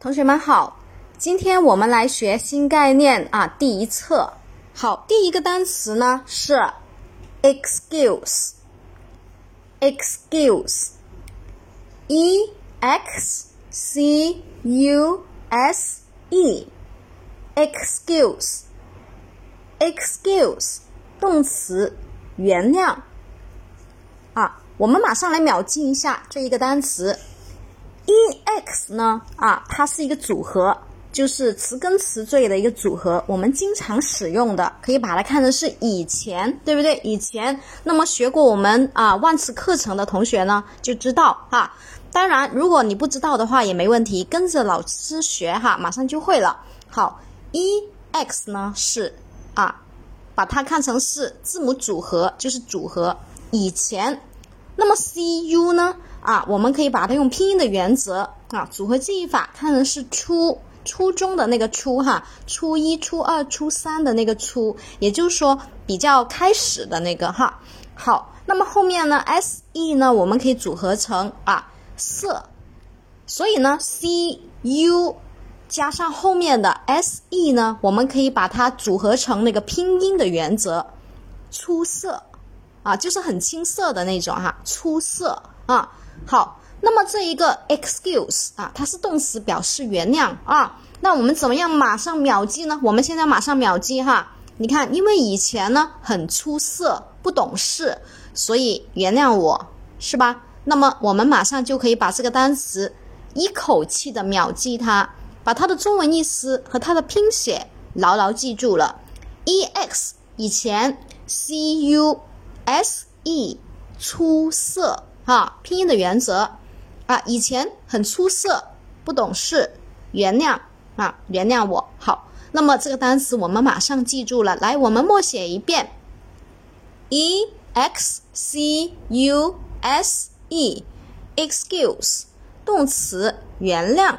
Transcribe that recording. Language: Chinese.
同学们好，今天我们来学新概念啊，第一册。好，第一个单词呢是 excuse，excuse，e x c u s e，excuse，excuse，动词，原谅。啊，我们马上来秒记一下这一个单词。E x 呢啊，它是一个组合，就是词根词缀的一个组合。我们经常使用的，可以把它看成是以前，对不对？以前那么学过我们啊万词课程的同学呢，就知道哈。当然，如果你不知道的话也没问题，跟着老师学哈，马上就会了。好，e x 呢是啊，把它看成是字母组合，就是组合以前。那么 c u 呢？啊，我们可以把它用拼音的原则啊，组合记忆法看成是初初中的那个初哈，初一、初二、初三的那个初，也就是说比较开始的那个哈。好，那么后面呢，s e 呢，我们可以组合成啊色，所以呢，c u 加上后面的 s e 呢，我们可以把它组合成那个拼音的原则，出色啊，就是很青涩的那种哈，出色啊。好，那么这一个 excuse 啊，它是动词，表示原谅啊。那我们怎么样马上秒记呢？我们现在马上秒记哈。你看，因为以前呢很出色，不懂事，所以原谅我是吧？那么我们马上就可以把这个单词一口气的秒记它，把它的中文意思和它的拼写牢牢记住了。ex 以前 c u S E 出色。哈，拼音的原则啊，以前很出色，不懂事，原谅啊，原谅我。好，那么这个单词我们马上记住了，来，我们默写一遍，e x c u s e，excuse，动词，原谅。